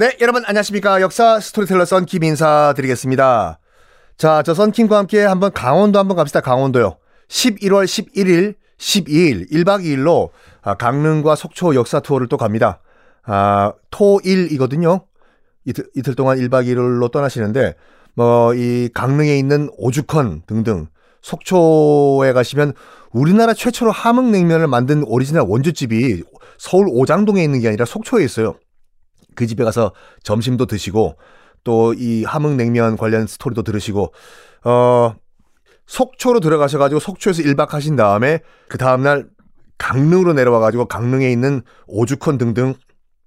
네, 여러분 안녕하십니까. 역사 스토리텔러 썬킴 인사드리겠습니다. 자, 저 썬킴과 함께 한번 강원도 한번 갑시다. 강원도요. 11월 11일, 12일, 1박 2일로 아, 강릉과 속초 역사 투어를 또 갑니다. 아, 토일이거든요. 이틀, 이틀 동안 1박 2일로 떠나시는데, 뭐, 이 강릉에 있는 오죽헌 등등, 속초에 가시면 우리나라 최초로 함흥냉면을 만든 오리지널 원주집이 서울 오장동에 있는 게 아니라 속초에 있어요. 그 집에 가서 점심도 드시고 또 이 함흥냉면 관련 스토리도 들으시고 어 속초로 들어가셔 가지고 속초에서 1박 하신 다음에 그 다음 날 강릉으로 내려와 가지고 강릉에 있는 오죽헌 등등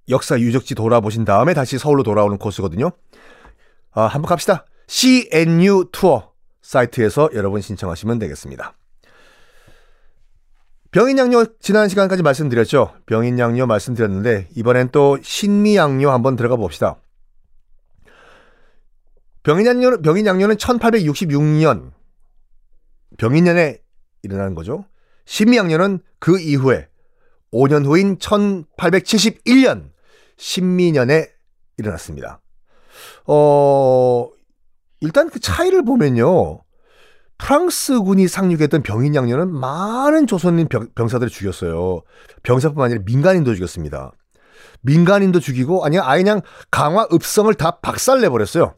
역사 유적지 돌아보신 다음에 다시 서울로 돌아오는 코스거든요. 아, 한번 갑시다. CNU 투어 사이트에서 여러분 신청하시면 되겠습니다. 병인양료 지난 시간까지 말씀드렸죠. 병인양료 말씀드렸는데 이번엔 또 신미양료 한번 들어가 봅시다. 병인양료 병인양료는 1866년 병인년에 일어나는 거죠. 신미양료는 그 이후에 5년 후인 1871년 신미년에 일어났습니다. 어, 일단 그 차이를 보면요. 프랑스군이 상륙했던 병인 양녀는 많은 조선인 병, 병사들을 죽였어요. 병사뿐만 아니라 민간인도 죽였습니다. 민간인도 죽이고 아니 아예 그냥 강화 읍성을 다 박살내 버렸어요.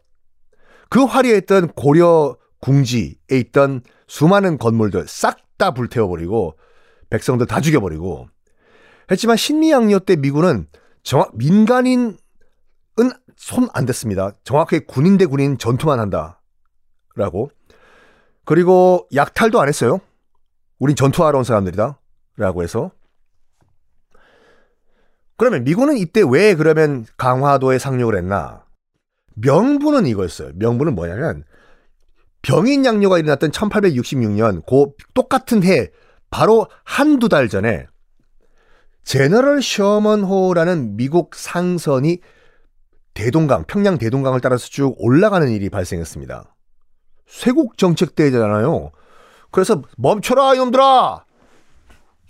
그 화려했던 고려 궁지에 있던 수많은 건물들 싹 다 불태워 버리고 백성들 다 죽여 버리고 했지만 신미양녀 때 미군은 정확 민간인은 손 안 댔습니다. 정확하게 군인 대 군인 전투만 한다라고 그리고 약탈도 안 했어요. 우린 전투하러 온 사람들이다. 라고 해서. 그러면 미군은 이때 왜 그러면 강화도에 상륙을 했나? 명분은 이거였어요. 명분은 뭐냐면 병인 양료가 일어났던 1866년 그 똑같은 해 바로 한두 달 전에 제너럴 셔먼호라는 미국 상선이 대동강, 평양 대동강을 따라서 쭉 올라가는 일이 발생했습니다. 쇄국 정책 때잖아요. 그래서 멈춰라 이놈들아.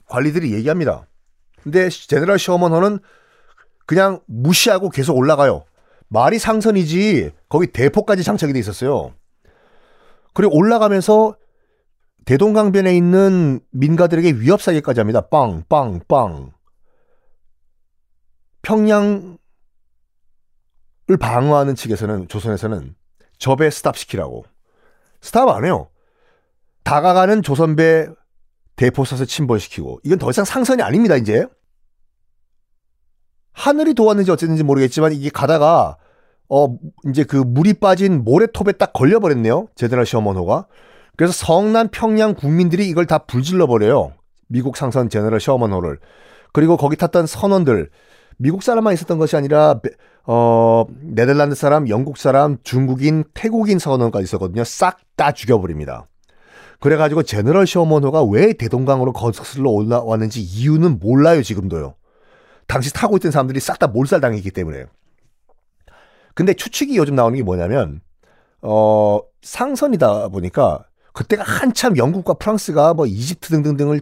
관리들이 얘기합니다. 근데 제네럴 셔먼호는 그냥 무시하고 계속 올라가요. 말이 상선이지 거기 대포까지 장착이 돼 있었어요. 그리고 올라가면서 대동강변에 있는 민가들에게 위협 사기까지 합니다. 빵, 빵, 빵. 평양을 방어하는 측에서는 조선에서는 접에 스탑시키라고 스탑 안 해요. 다가가는 조선배 대포 쏴서 침몰시키고. 이건 더 이상 상선이 아닙니다 이제. 하늘이 도왔는지 어쨌는지 모르겠지만 이게 가다가 어 이제 그 물이 빠진 모래톱에 딱 걸려버렸네요. 제네럴 셔먼호가. 그래서 성남 평양 국민들이 이걸 다 불질러 버려요. 미국 상선 제네럴 셔먼호를. 그리고 거기 탔던 선원들 미국 사람만 있었던 것이 아니라 어 네덜란드 사람, 영국 사람, 중국인, 태국인 선원까지 있었거든요. 싹 다 죽여버립니다. 그래가지고 제너럴 셔먼호가 왜 대동강으로 거슬러 올라왔는지 이유는 몰라요 지금도요. 당시 타고 있던 사람들이 싹 다 몰살당했기 때문에. 근데 추측이 요즘 나오는 게 뭐냐면 어 상선이다 보니까 그때가 한참 영국과 프랑스가 뭐 이집트 등등등을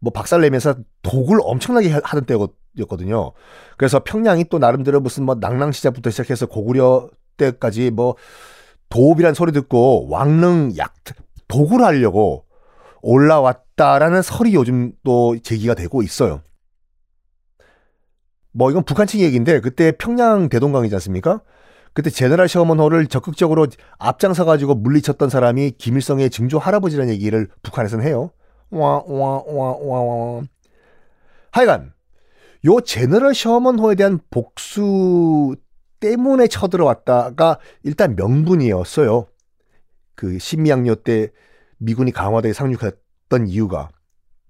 뭐 박살내면서 독을 엄청나게 하던 때 였거든요. 그래서 평양이 또 나름대로 무슨 뭐 낭랑 시작부터 시작해서 고구려 때까지 뭐 도읍이란 소리 듣고 왕릉 약 독을 하려고 올라왔다라는 설이 요즘 또 제기가 되고 있어요. 뭐 이건 북한 측 얘기인데 그때 평양 대동강이지 않습니까? 그때 제너럴 셔먼호를 적극적으로 앞장서 가지고 물리쳤던 사람이 김일성의 증조 할아버지라는 얘기를 북한에서는 해요. 와 와 와 와 와. 하여간 요 제너럴 셔먼호에 대한 복수 때문에 쳐들어왔다가 일단 명분이었어요. 그 신미양요 때 미군이 강화도에 상륙했던 이유가.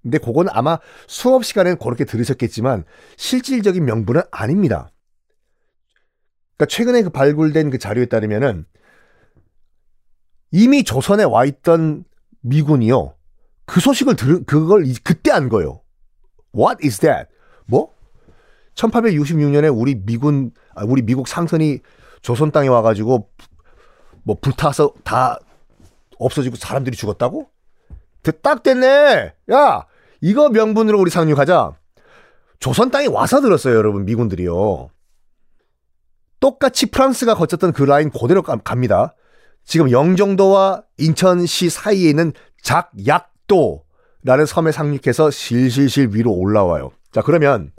근데 그건 아마 수업 시간엔 그렇게 들으셨겠지만 실질적인 명분은 아닙니다. 그러니까 최근에 그 발굴된 그 자료에 따르면은 이미 조선에 와 있던 미군이요. 그 소식을 들 그걸 그때 안 거예요. What is that? 뭐? 1866년에 우리 미군 아, 우리 미국 상선이 조선 땅에 와가지고 뭐 불타서 다 없어지고 사람들이 죽었다고? 딱 됐네. 야, 이거 명분으로 우리 상륙하자. 조선 땅에 와서 들었어요, 여러분 미군들이요. 똑같이 프랑스가 거쳤던 그 라인 그대로 갑니다. 지금 영종도와 인천시 사이에 있는 작약도라는 섬에 상륙해서 실실실 위로 올라와요. 자, 그러면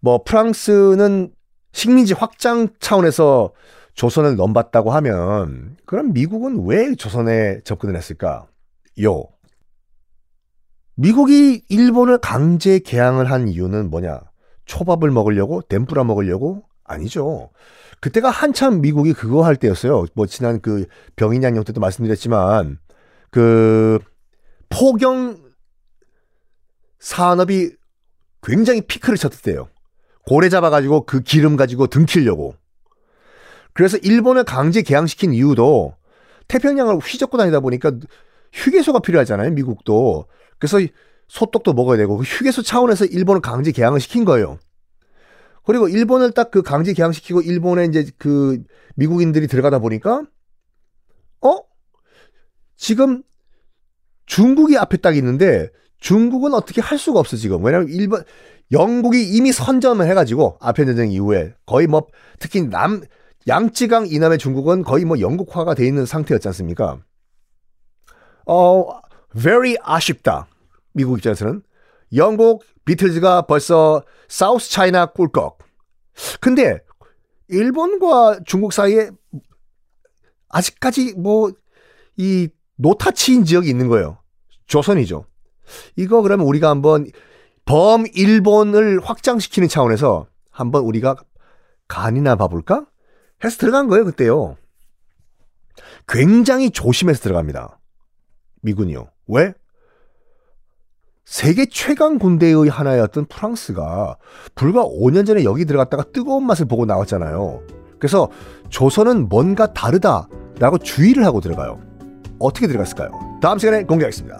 뭐 프랑스는 식민지 확장 차원에서 조선을 넘봤다고 하면 그럼 미국은 왜 조선에 접근을 했을까? 요. 미국이 일본을 강제 개항을 한 이유는 뭐냐? 초밥을 먹으려고? 덴뿌라 먹으려고? 아니죠. 그때가 한참 미국이 그거 할 때였어요. 뭐 지난 그 병인 양령 때도 말씀드렸지만 그 포경 산업이 굉장히 피크를 쳤을 때요. 고래 잡아가지고 그 기름 가지고 등키려고. 그래서 일본을 강제 개항시킨 이유도 태평양을 휘젓고 다니다 보니까 휴게소가 필요하잖아요. 미국도. 그래서 소떡도 먹어야 되고 그 휴게소 차원에서 일본을 강제 개항을 시킨 거예요. 그리고 일본을 딱 그 강제 개항시키고 일본에 이제 그 미국인들이 들어가다 보니까 어? 지금 중국이 앞에 딱 있는데 중국은 어떻게 할 수가 없어 지금. 왜냐면 일본 영국이 이미 선점을 해가지고 아편 전쟁 이후에 거의 뭐 특히 남 양쯔강 이남의 중국은 거의 뭐 영국화가 돼 있는 상태였지 않습니까? 어, very 아쉽다. 미국 입장에서는 영국 비틀즈가 벌써 사우스 차이나 꿀꺽. 근데 일본과 중국 사이에 아직까지 뭐 이 노타치인 지역이 있는 거예요. 조선이죠. 이거 그러면 우리가 한번 범 일본을 확장시키는 차원에서 한번 우리가 간이나 봐볼까? 해서 들어간 거예요, 그때요. 굉장히 조심해서 들어갑니다. 미군이요. 왜? 세계 최강 군대의 하나였던 프랑스가 불과 5년 전에 여기 들어갔다가 뜨거운 맛을 보고 나왔잖아요. 그래서 조선은 뭔가 다르다라고 주의를 하고 들어가요. 어떻게 들어갔을까요? 다음 시간에 공개하겠습니다.